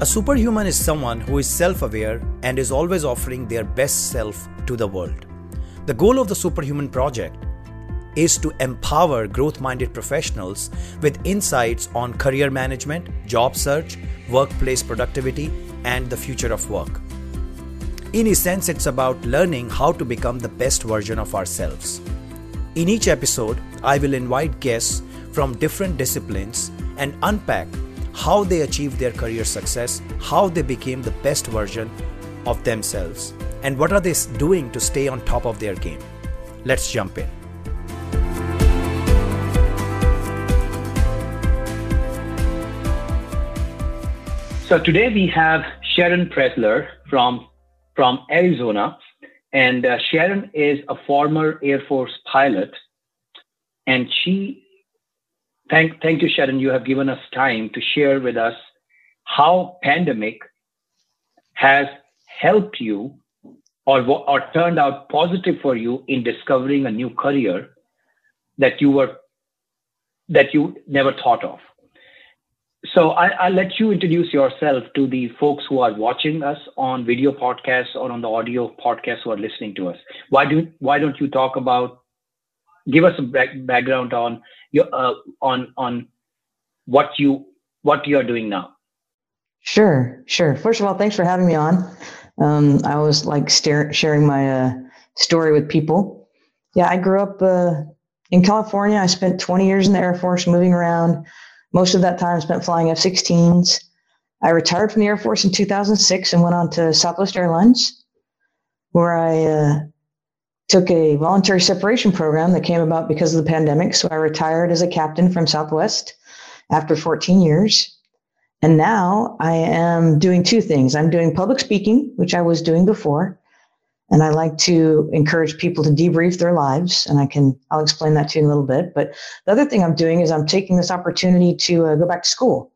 A superhuman is someone who is self aware and is always offering their best self to the world. The goal of the Superhuman Project is to empower growth minded professionals with insights on career management, job search, workplace productivity, and the future of work. In essence, it's about learning how to become the best version of ourselves. In each episode, I will invite guests from different disciplines and unpack how they achieved their career success, how they became the best version of themselves, and what are they doing to stay on top of their game. Let's jump in. So today we have Sharon Preszler from from Arizona, and uh, Sharon is a former Air Force pilot, and she Thank, thank you, Sharon. You have given us time to share with us how pandemic has helped you or, or turned out positive for you in discovering a new career that you were that you never thought of. So I, will let you introduce yourself to the folks who are watching us on video podcasts or on the audio podcast who are listening to us. Why do why don't you talk about give us a back, background on your uh, on on what you what you are doing now. Sure sure. First of all thanks for having me on. Um, i always like stare, sharing my uh, story with people. Yeah i grew up uh, in california. I spent 20 years in the air force moving around. Most of that time spent flying f-16s i retired from the air force in 2006 and went on to southwest airlines where i uh, took a voluntary separation program that came about because of the pandemic. So I retired as a captain from Southwest after 14 years. And now I am doing two things. I'm doing public speaking, which I was doing before. And I like to encourage people to debrief their lives. And I can, I'll explain that to you in a little bit. But the other thing I'm doing is I'm taking this opportunity to uh, go back to school.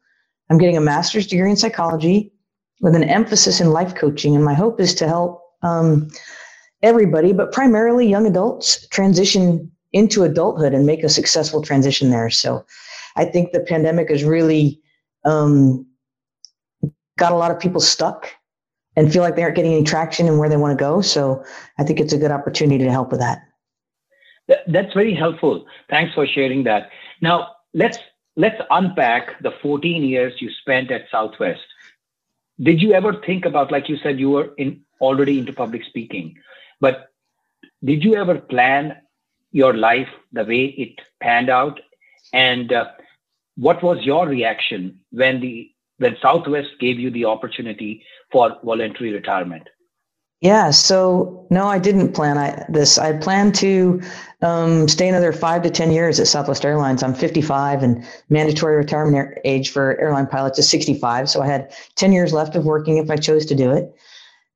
I'm getting a master's degree in psychology with an emphasis in life coaching. And my hope is to help um, everybody, but primarily young adults transition into adulthood and make a successful transition there. So I think the pandemic has really um, got a lot of people stuck and feel like they aren't getting any traction in where they want to go. So I think it's a good opportunity to help with that. That's very helpful. Thanks for sharing that. Now let's let's unpack the 14 years you spent at Southwest. Did you ever think about, like you said, you were in already into public speaking? But did you ever plan your life the way it panned out? And uh, what was your reaction when the when Southwest gave you the opportunity for voluntary retirement? Yeah, so no, I didn't plan I, this. I planned to um, stay another five to 10 years at Southwest Airlines. I'm 55 and mandatory retirement age for airline pilots is 65. So I had 10 years left of working if I chose to do it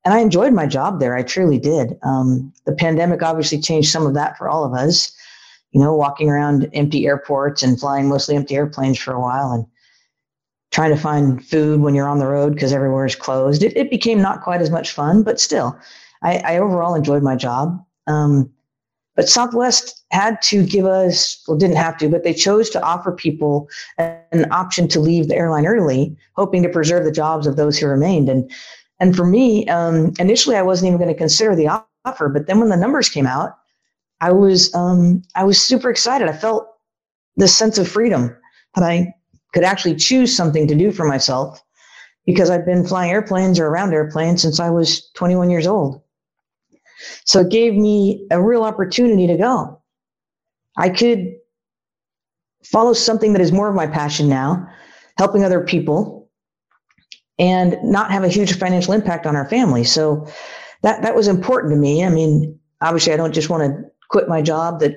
and I enjoyed my job there. I truly did. Um, the pandemic obviously changed some of that for all of us. You know, walking around empty airports and flying mostly empty airplanes for a while, and trying to find food when you're on the road because everywhere is closed. It, it, became not quite as much fun, but still, I, I overall enjoyed my job. Um, but Southwest had to give us, well, didn't have to, but they chose to offer people an option to leave the airline early, hoping to preserve the jobs of those who remained. And and for me, um, initially, I wasn't even going to consider the offer, but then when the numbers came out, I was um, I was super excited. I felt this sense of freedom that I could actually choose something to do for myself because I've been flying airplanes or around airplanes since I was 21 years old. So it gave me a real opportunity to go. I could follow something that is more of my passion now, helping other people and not have a huge financial impact on our family. So that that was important to me. I mean, obviously, I don't just want to quit my job that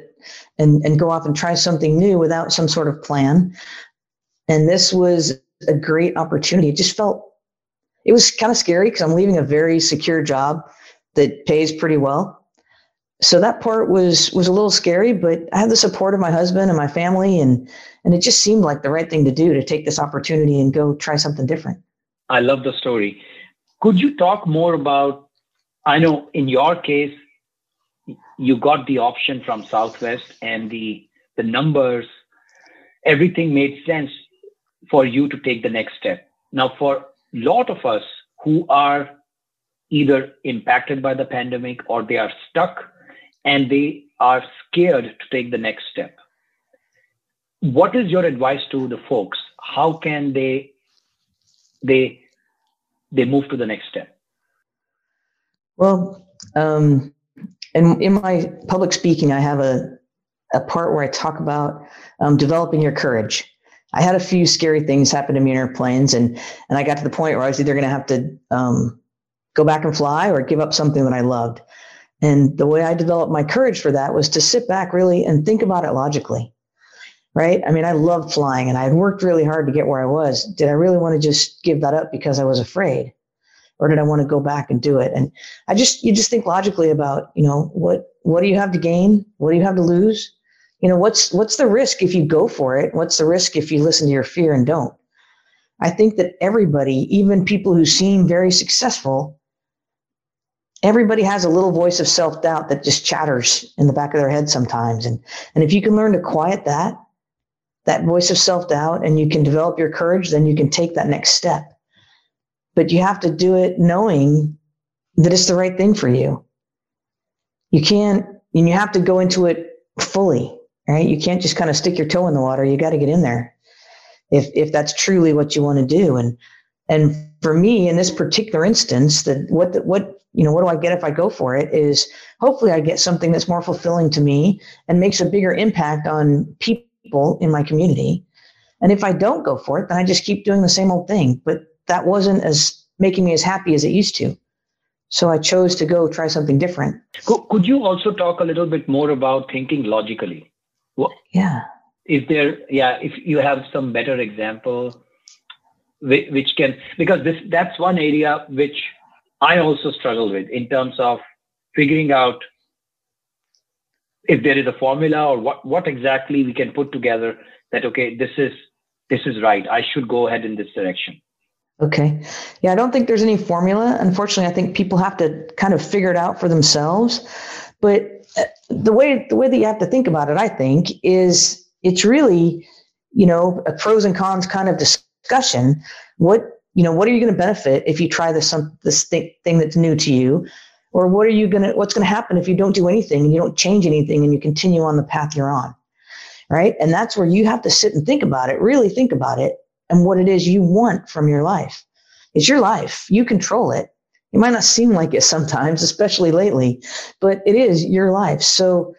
and and go off and try something new without some sort of plan. And this was a great opportunity. It just felt it was kind of scary because I'm leaving a very secure job that pays pretty well. So that part was was a little scary, but I had the support of my husband and my family and and it just seemed like the right thing to do to take this opportunity and go try something different. I love the story. Could you talk more about? I know in your case, you got the option from Southwest and the the numbers, everything made sense for you to take the next step. Now, for a lot of us who are either impacted by the pandemic or they are stuck and they are scared to take the next step. What is your advice to the folks? How can they they they move to the next step? Well, um, and in my public speaking, I have a a part where I talk about um, developing your courage. I had a few scary things happen to me in airplanes, and and I got to the point where I was either going to have to um, go back and fly or give up something that I loved. And the way I developed my courage for that was to sit back really and think about it logically. Right? I mean, I loved flying and I had worked really hard to get where I was. Did I really want to just give that up because I was afraid? Or did I want to go back and do it? And I just you just think logically about, you know, what what do you have to gain? What do you have to lose? You know, what's what's the risk if you go for it? What's the risk if you listen to your fear and don't? I think that everybody, even people who seem very successful, everybody has a little voice of self-doubt that just chatters in the back of their head sometimes and and if you can learn to quiet that that voice of self-doubt and you can develop your courage then you can take that next step. But you have to do it knowing that it's the right thing for you. You can't and you have to go into it fully right? You can't just kind of stick your toe in the water. You got to get in there if if that's truly what you want to do. And and for me in this particular instance that what the, what you know, what do I get if I go for it? Is hopefully I get something that's more fulfilling to me and makes a bigger impact on people in my community. And if I don't go for it, then I just keep doing the same old thing. But that wasn't as making me as happy as it used to. So I chose to go try something different. Could you also talk a little bit more about thinking logically? What, yeah. Is there, yeah, if you have some better example, which can, because this that's one area which I also struggle with in terms of figuring out if there is a formula or what, what exactly we can put together that, okay, this is, this is right. I should go ahead in this direction. Okay. Yeah, I don't think there's any formula. Unfortunately, I think people have to kind of figure it out for themselves. But uh, the way the way that you have to think about it, I think, is it's really, you know, a pros and cons kind of discussion. What you know what are you going to benefit if you try this some this thing, thing that's new to you or what are you going to what's going to happen if you don't do anything and you don't change anything and you continue on the path you're on right? And that's where you have to sit and think about it really think about it and what it is you want from your life. It's your life. You control it. It might not seem like it sometimes especially lately but it is your life. So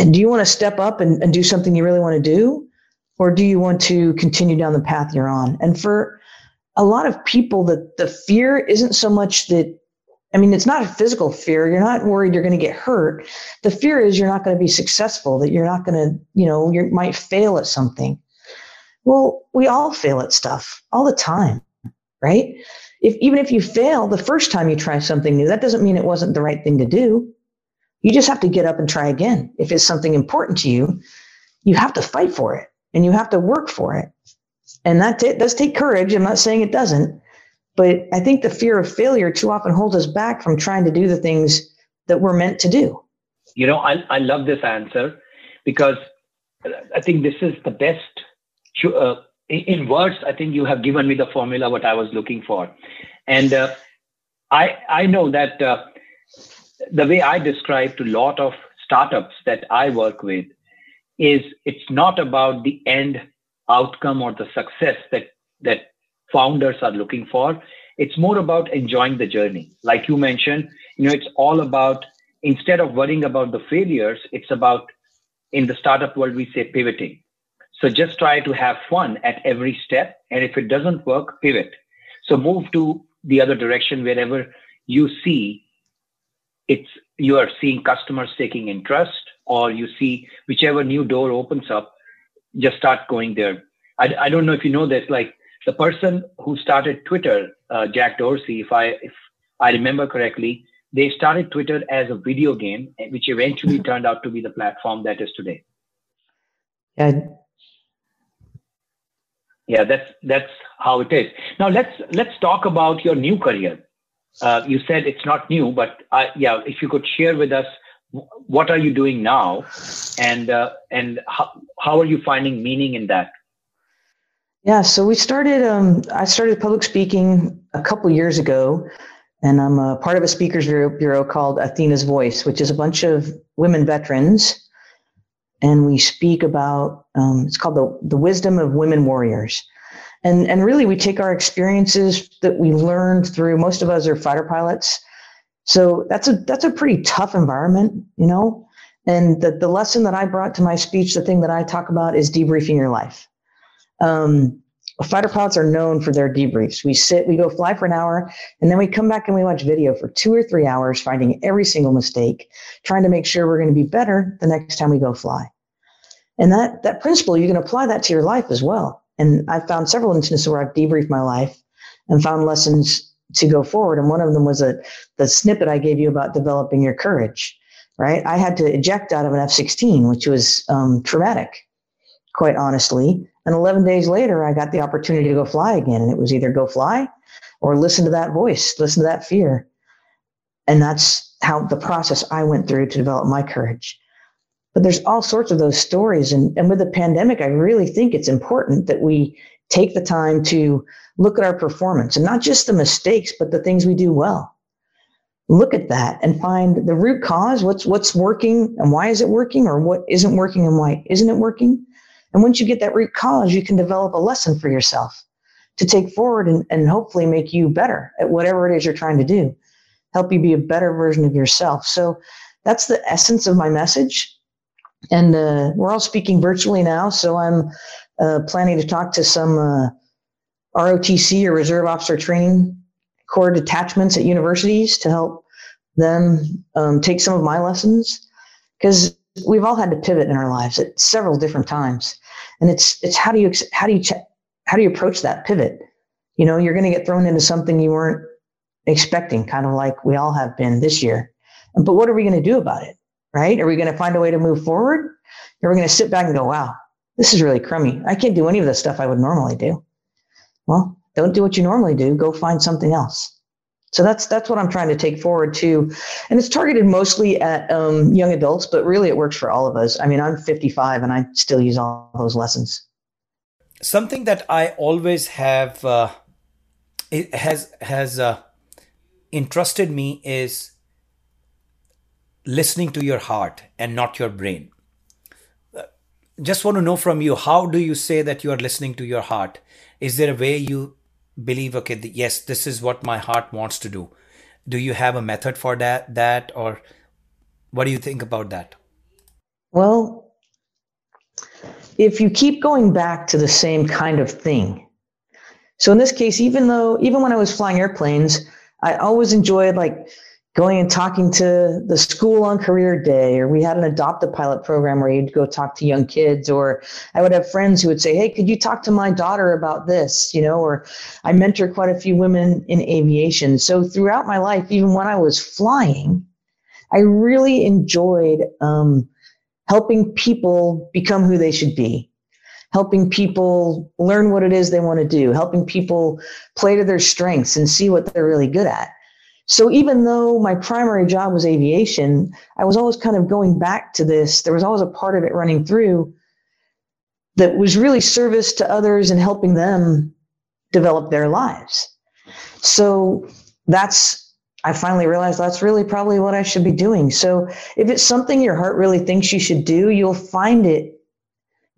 and do you want to step up and, and do something you really want to do? Or do you want to continue down the path you're on? And for a lot of people that the fear isn't so much that I mean, it's not a physical fear. You're not worried you're going to get hurt. The fear is you're not going to be successful, that you're not going to, you know, you might fail at something. Well, we all fail at stuff all the time, right? If even if you fail the first time you try something new, that doesn't mean it wasn't the right thing to do. You just have to get up and try again. If it's something important to you, you have to fight for it and you have to work for it. And that t- does take courage. I'm not saying it doesn't, but I think the fear of failure too often holds us back from trying to do the things that we're meant to do. You know, I, I love this answer because I think this is the best. Uh, in words, I think you have given me the formula what I was looking for, and uh, I I know that uh, the way I describe to a lot of startups that I work with is it's not about the end outcome or the success that that founders are looking for. It's more about enjoying the journey. Like you mentioned you know it's all about instead of worrying about the failures it's about in the startup world we say pivoting. So just try to have fun at every step and if it doesn't work pivot. So move to the other direction wherever you see it's you are seeing customers taking interest or you see whichever new door opens up just start going there. I, I don't know if you know this, like the person who started Twitter, uh, Jack Dorsey, if I if I remember correctly, they started Twitter as a video game, which eventually turned out to be the platform that is today. Yeah. Yeah, that's that's how it is. Now let's let's talk about your new career. Uh, you said it's not new, but I, yeah, if you could share with us what are you doing now and uh, and how, how are you finding meaning in that yeah so we started um, i started public speaking a couple years ago, and I'm a part of a speakers bureau called Athena's Voice, which is a bunch of women veterans. And we speak about, um, it's called the, the wisdom of women warriors. And, and really, we take our experiences that we learned through, most of us are fighter pilots. So that's a, that's a pretty tough environment, you know? And the, the lesson that I brought to my speech, the thing that I talk about is debriefing your life. Um, fighter pilots are known for their debriefs. We sit, we go fly for an hour, and then we come back and we watch video for two or three hours, finding every single mistake, trying to make sure we're going to be better the next time we go fly. And that that principle, you can apply that to your life as well. And I've found several instances where I've debriefed my life and found lessons to go forward. And one of them was a the snippet I gave you about developing your courage. Right, I had to eject out of an F-16, which was um, traumatic, quite honestly. And 11 days later, I got the opportunity to go fly again. And it was either go fly or listen to that voice, listen to that fear. And that's how the process I went through to develop my courage. But there's all sorts of those stories. And, and with the pandemic, I really think it's important that we take the time to look at our performance and not just the mistakes, but the things we do well. Look at that and find the root cause. What's what's working and why is it working, or what isn't working and why isn't it working? And once you get that root cause, you can develop a lesson for yourself to take forward and, and hopefully make you better at whatever it is you're trying to do, help you be a better version of yourself. So that's the essence of my message. And uh, we're all speaking virtually now. So I'm uh, planning to talk to some uh, ROTC or Reserve Officer Training Corps detachments at universities to help them um, take some of my lessons. Because we've all had to pivot in our lives at several different times and it's it's how do you how do you how do you approach that pivot? You know you're going to get thrown into something you weren't expecting kind of like we all have been this year. But what are we going to do about it right? Are we going to find a way to move forward? Or are we going to sit back and go wow this is really crummy. I can't do any of the stuff i would normally do. Well don't do what you normally do. Go find something else so that's that's what I'm trying to take forward too, and it's targeted mostly at um, young adults, but really it works for all of us. I mean, I'm 55 and I still use all those lessons. Something that I always have uh, has has uh, interested me is listening to your heart and not your brain. Uh, just want to know from you how do you say that you are listening to your heart? Is there a way you believe okay yes this is what my heart wants to do. Do you have a method for that that or what do you think about that? Well if you keep going back to the same kind of thing so in this case even though even when i was flying airplanes i always enjoyed like going and talking to the school on career day, or we had an adopt a pilot program where you'd go talk to young kids, or I would have friends who would say, Hey, could you talk to my daughter about this? You know, or I mentor quite a few women in aviation. So throughout my life, even when I was flying, I really enjoyed um, helping people become who they should be. Helping people learn what it is they want to do, helping people play to their strengths and see what they're really good at. So even though my primary job was aviation, I was always kind of going back to this. There was always a part of it running through that was really service to others and helping them develop their lives. So that's, I finally realized that's really probably what I should be doing. So if it's something your heart really thinks you should do, you'll find it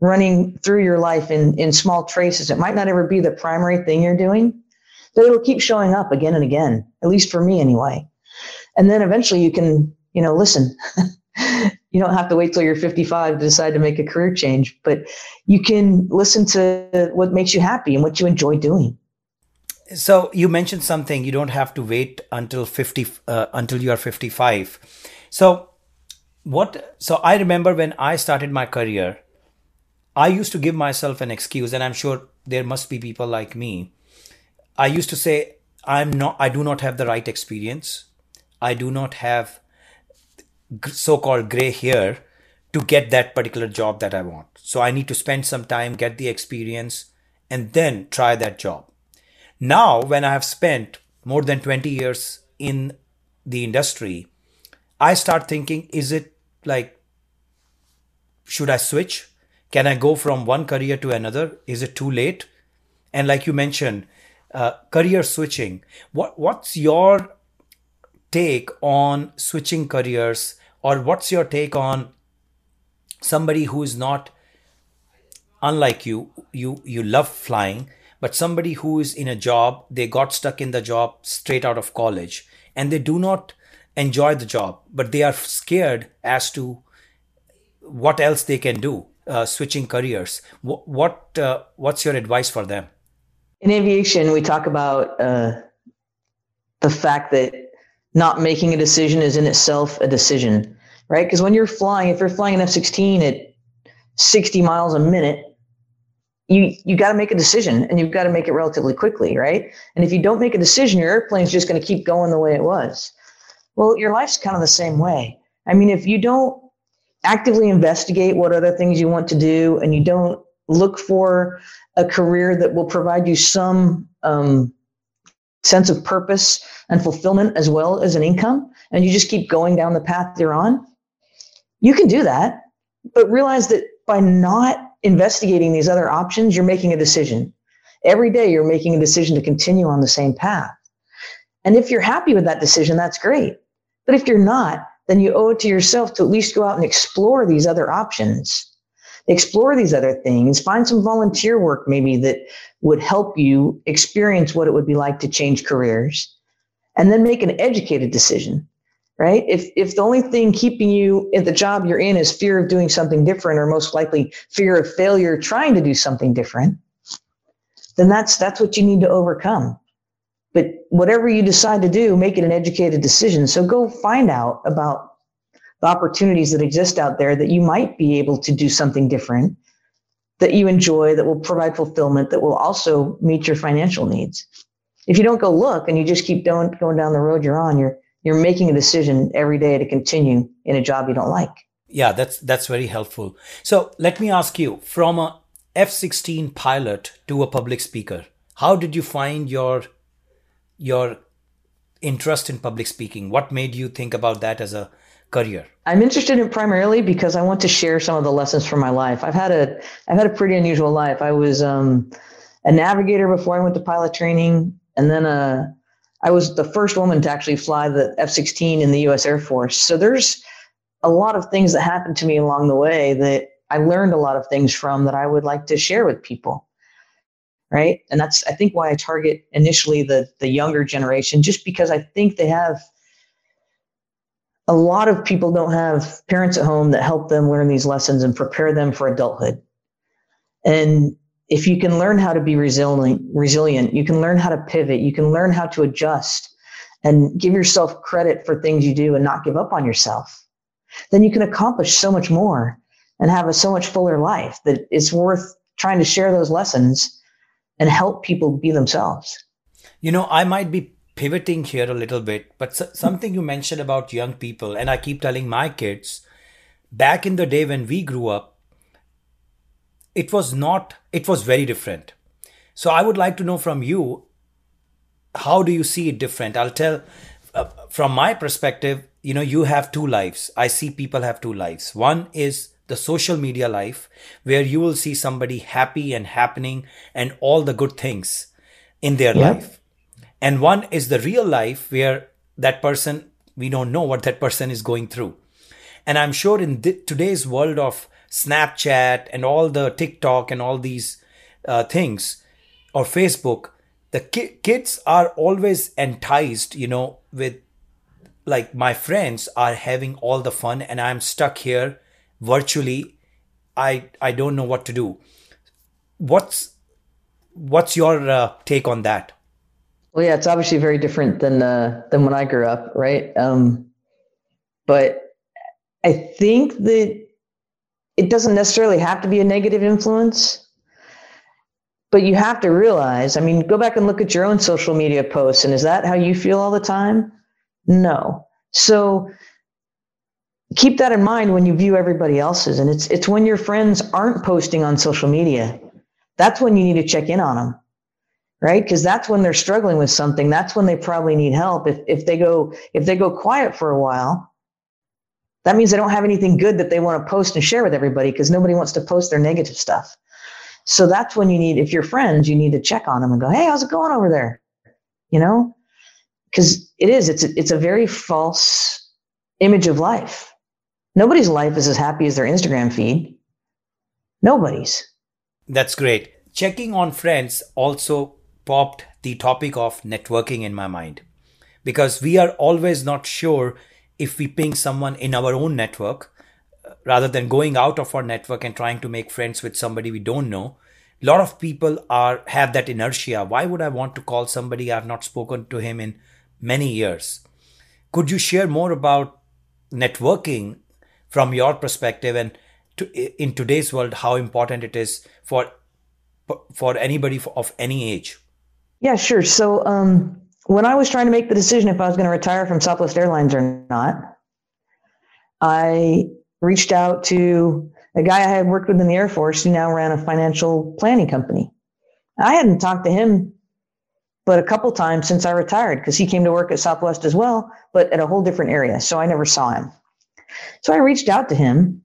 running through your life in, in small traces. It might not ever be the primary thing you're doing, but it'll keep showing up again and again, at least for me anyway. And then eventually you can, you know, listen. you don't have to wait till you're 55 to decide to make a career change, but you can listen to what makes you happy and what you enjoy doing. So you mentioned something you don't have to wait until 50 uh, until you are 55. So what so I remember when I started my career I used to give myself an excuse and I'm sure there must be people like me I used to say, I'm not, I do not have the right experience. I do not have so called gray hair to get that particular job that I want. So I need to spend some time, get the experience, and then try that job. Now, when I have spent more than 20 years in the industry, I start thinking, is it like, should I switch? Can I go from one career to another? Is it too late? And like you mentioned, uh, career switching. What what's your take on switching careers, or what's your take on somebody who is not unlike you? You you love flying, but somebody who is in a job, they got stuck in the job straight out of college, and they do not enjoy the job, but they are scared as to what else they can do, uh, switching careers. What uh, what's your advice for them? In aviation, we talk about uh, the fact that not making a decision is in itself a decision, right? Because when you're flying, if you're flying an F-16 at 60 miles a minute, you you got to make a decision, and you've got to make it relatively quickly, right? And if you don't make a decision, your airplane's just going to keep going the way it was. Well, your life's kind of the same way. I mean, if you don't actively investigate what other things you want to do, and you don't look for a career that will provide you some um, sense of purpose and fulfillment as well as an income, and you just keep going down the path you're on, you can do that. But realize that by not investigating these other options, you're making a decision. Every day, you're making a decision to continue on the same path. And if you're happy with that decision, that's great. But if you're not, then you owe it to yourself to at least go out and explore these other options explore these other things, find some volunteer work maybe that would help you experience what it would be like to change careers, and then make an educated decision. Right? If if the only thing keeping you at the job you're in is fear of doing something different, or most likely fear of failure trying to do something different, then that's that's what you need to overcome. But whatever you decide to do, make it an educated decision. So go find out about the opportunities that exist out there that you might be able to do something different that you enjoy that will provide fulfillment that will also meet your financial needs. If you don't go look and you just keep going, going down the road you're on you're you're making a decision every day to continue in a job you don't like. Yeah that's that's very helpful. So let me ask you from a f-16 pilot to a public speaker how did you find your your interest in public speaking what made you think about that as a career? I'm interested in primarily because I want to share some of the lessons from my life. I've had a I've had a pretty unusual life. I was um, a navigator before I went to pilot training, and then uh, I was the first woman to actually fly the F-16 in the U.S. Air Force. So there's a lot of things that happened to me along the way that I learned a lot of things from that I would like to share with people. Right, and that's I think why I target initially the the younger generation, just because I think they have a lot of people don't have parents at home that help them learn these lessons and prepare them for adulthood. And if you can learn how to be resilient, resilient, you can learn how to pivot, you can learn how to adjust and give yourself credit for things you do and not give up on yourself. Then you can accomplish so much more and have a so much fuller life that it's worth trying to share those lessons and help people be themselves. You know, I might be pivoting here a little bit, but something you mentioned about young people, and I keep telling my kids, back in the day when we grew up, it was not, it was very different. So I would like to know from you, how do you see it different? I'll tell, uh, from my perspective, you know, you have two lives. I see people have two lives. One is the social media life, where you will see somebody happy and happening and all the good things in their life. And one is the real life where that person we don't know what that person is going through. And i'm sure in th- today's world of snapchat and all the tiktok and all these uh, things or facebook the ki- kids are always enticed you know with like my friends are having all the fun and i'm stuck here virtually i i don't know what to do what's what's your uh, take on that well, yeah, it's obviously very different than uh, than when I grew up, right? Um, but I think that it doesn't necessarily have to be a negative influence, but you have to realize. I mean, go back and look at your own social media posts, and is that how you feel all the time? No. So keep that in mind when you view everybody else's, and it's it's when your friends aren't posting on social media. That's when you need to check in on them right because that's when they're struggling with something that's when they probably need help if, if they go if they go quiet for a while that means they don't have anything good that they want to post and share with everybody because nobody wants to post their negative stuff So that's when you need, if you're friends, you need to check on them and go, hey, how's it going over there? You know, because it is, it's a, it's a very false image of life. Nobody's life is as happy as their Instagram feed. Nobody's. That's great. Checking on friends also popped the topic of networking in my mind because we are always not sure if we ping someone in our own network uh, rather than going out of our network and trying to make friends with somebody we don't know a lot of people are have that inertia why would i want to call somebody i've not spoken to him in many years could you share more about networking from your perspective and to, in today's world how important it is for for anybody of any age yeah sure so um, when i was trying to make the decision if i was going to retire from southwest airlines or not i reached out to a guy I had worked with in the Air Force who now ran a financial planning company. I hadn't talked to him but a couple times since I retired because he came to work at Southwest as well, but at a whole different area. So I never saw him. So I reached out to him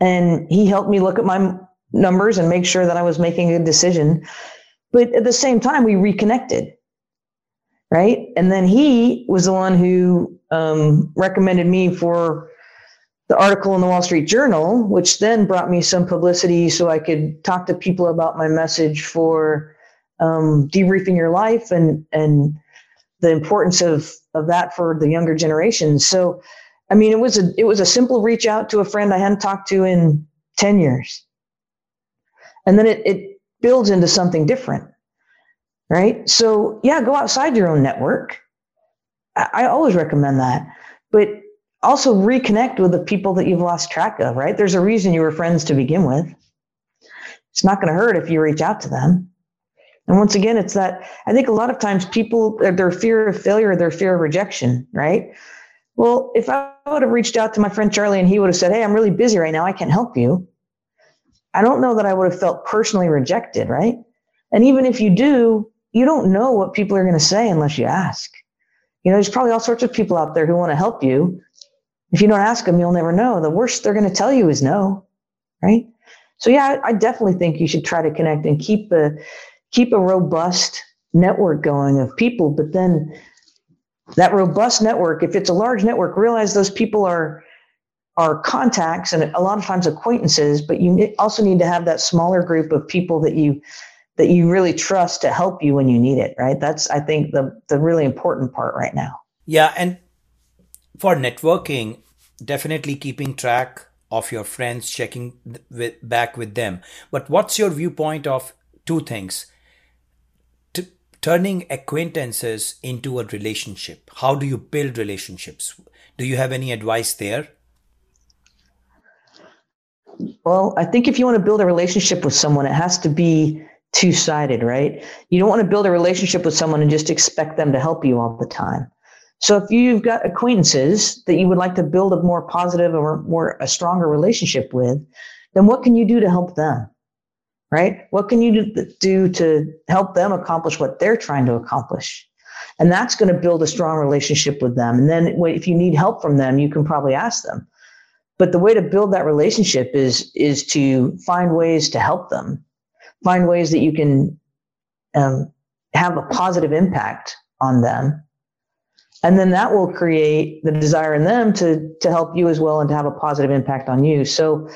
and he helped me look at my numbers and make sure that I was making a decision. But at the same time, we reconnected. Right. And then he was the one who um, recommended me for the article in the Wall Street Journal, which then brought me some publicity so I could talk to people about my message for um, debriefing your life and and the importance of of that for the younger generation. So, I mean, it was a it was a simple reach out to a friend I hadn't talked to in ten years, and then it it builds into something different, right? So, yeah, go outside your own network. I, I always recommend that, but also reconnect with the people that you've lost track of, right? There's a reason you were friends to begin with. It's not going to hurt if you reach out to them. And once again, it's that I think a lot of times people, their fear of failure, their fear of rejection, right? Well, if I would have reached out to my friend Charlie and he would have said, Hey, I'm really busy right now. I can't help you. I don't know that I would have felt personally rejected, right? And even if you do, you don't know what people are going to say unless you ask. You know, there's probably all sorts of people out there who want to help you, if you don't ask them, you'll never know. The worst they're going to tell you is no, right? So yeah, I, definitely think you should try to connect and keep a keep a robust network going of people. But then that robust network, if it's a large network, realize those people are are contacts and a lot of times acquaintances. But you also need to have that smaller group of people that you that you really trust to help you when you need it. Right? That's I think the the really important part right now. Yeah, and for networking, definitely keeping track of your friends, checking with, back with them. But what's your viewpoint of two things? Turning acquaintances into a relationship. How do you build relationships? Do you have any advice there? Well, I think if you want to build a relationship with someone, it has to be two sided, right? You don't want to build a relationship with someone and just expect them to help you all the time. So if you've got acquaintances that you would like to build a more positive or more a stronger relationship with, then what can you do to help them? Right? What can you do to help them accomplish what they're trying to accomplish? And that's going to build a strong relationship with them. And then if you need help from them, you can probably ask them. But the way to build that relationship is is to find ways to help them, find ways that you can um, have a positive impact on them and then that will create the desire in them to to help you as well and to have a positive impact on you so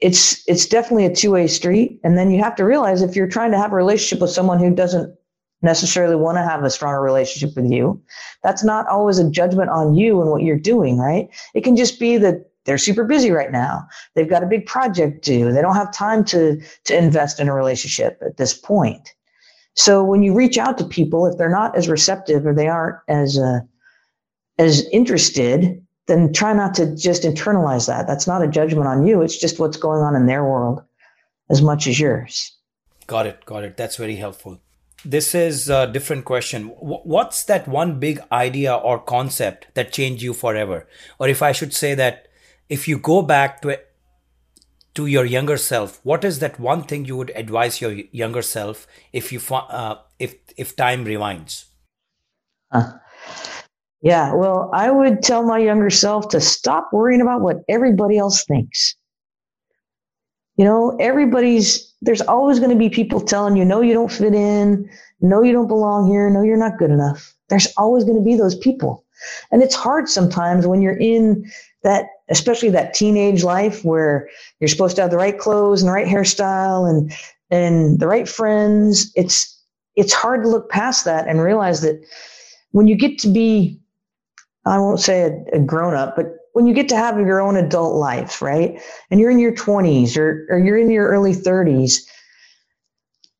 it's it's definitely a two-way street. And then you have to realize if you're trying to have a relationship with someone who doesn't necessarily want to have a stronger relationship with you that's not always a judgment on you and what you're doing right? It can just be that they're super busy right now. They've got a big project do. They don't have time to to invest in a relationship at this point. So when you reach out to people, if they're not as receptive or they aren't as uh, as interested, then try not to just internalize that. That's not a judgment on you. It's just what's going on in their world as much as yours. Got it. Got it. That's very helpful. This is a different question. What's that one big idea or concept that changed you forever? Or if I should say that if you go back to to your younger self, what is that one thing you would advise your younger self if you uh, if if time rewinds? Huh. Yeah, well, I would tell my younger self to stop worrying about what everybody else thinks. You know, everybody's there's always going to be people telling you, no, you don't fit in, no, you don't belong here, no, you're not good enough. There's always going to be those people. And it's hard sometimes when you're in that, especially that teenage life where you're supposed to have the right clothes and the right hairstyle and, and the right friends. It's, it's hard to look past that and realize that when you get to be, I won't say a, a grown up, but when you get to have your own adult life, right? And you're in your 20s or, or you're in your early 30s,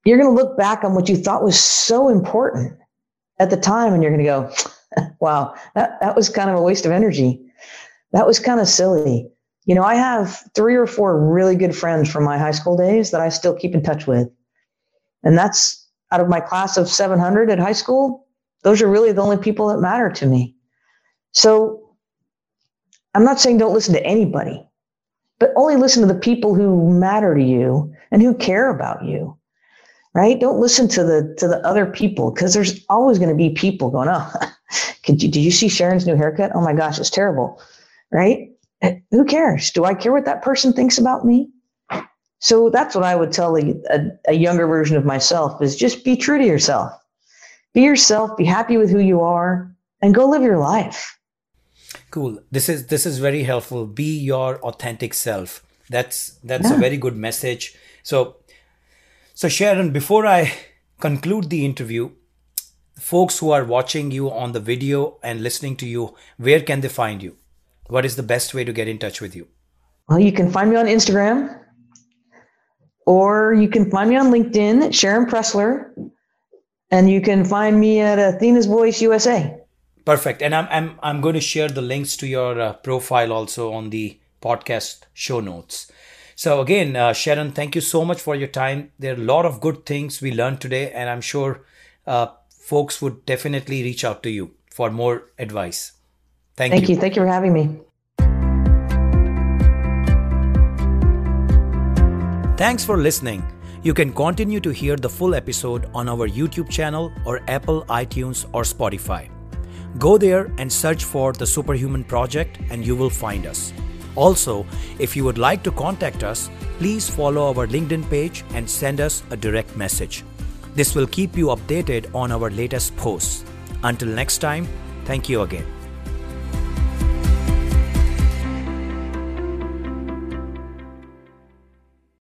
you're going to look back on what you thought was so important at the time and you're going to go, wow, that, that was kind of a waste of energy. That was kind of silly. You know, I have three or four really good friends from my high school days that I still keep in touch with. And that's out of my class of 700 at high school. Those are really the only people that matter to me. So I'm not saying don't listen to anybody, but only listen to the people who matter to you and who care about you. Right? Don't listen to the to the other people because there's always going to be people going, "Oh, could you, did you see Sharon's new haircut? Oh my gosh, it's terrible." Right? Who cares? Do I care what that person thinks about me? So that's what I would tell a, a, a younger version of myself is just be true to yourself. Be yourself, be happy with who you are, and go live your life. Cool. This is this is very helpful. Be your authentic self. That's that's yeah. a very good message. So so Sharon, before I conclude the interview, folks who are watching you on the video and listening to you, where can they find you? What is the best way to get in touch with you? Well, you can find me on Instagram or you can find me on LinkedIn, Sharon Preszler, and you can find me at Athena's Voice USA. Perfect. And I'm, I'm, I'm going to share the links to your uh, profile also on the podcast show notes. So, again, uh, Sharon, thank you so much for your time. There are a lot of good things we learned today, and I'm sure uh, folks would definitely reach out to you for more advice. Thank, thank you. you. Thank you for having me. Thanks for listening. You can continue to hear the full episode on our YouTube channel or Apple, iTunes, or Spotify. Go there and search for the Superhuman Project and you will find us. Also, if you would like to contact us, please follow our LinkedIn page and send us a direct message. This will keep you updated on our latest posts. Until next time, thank you again.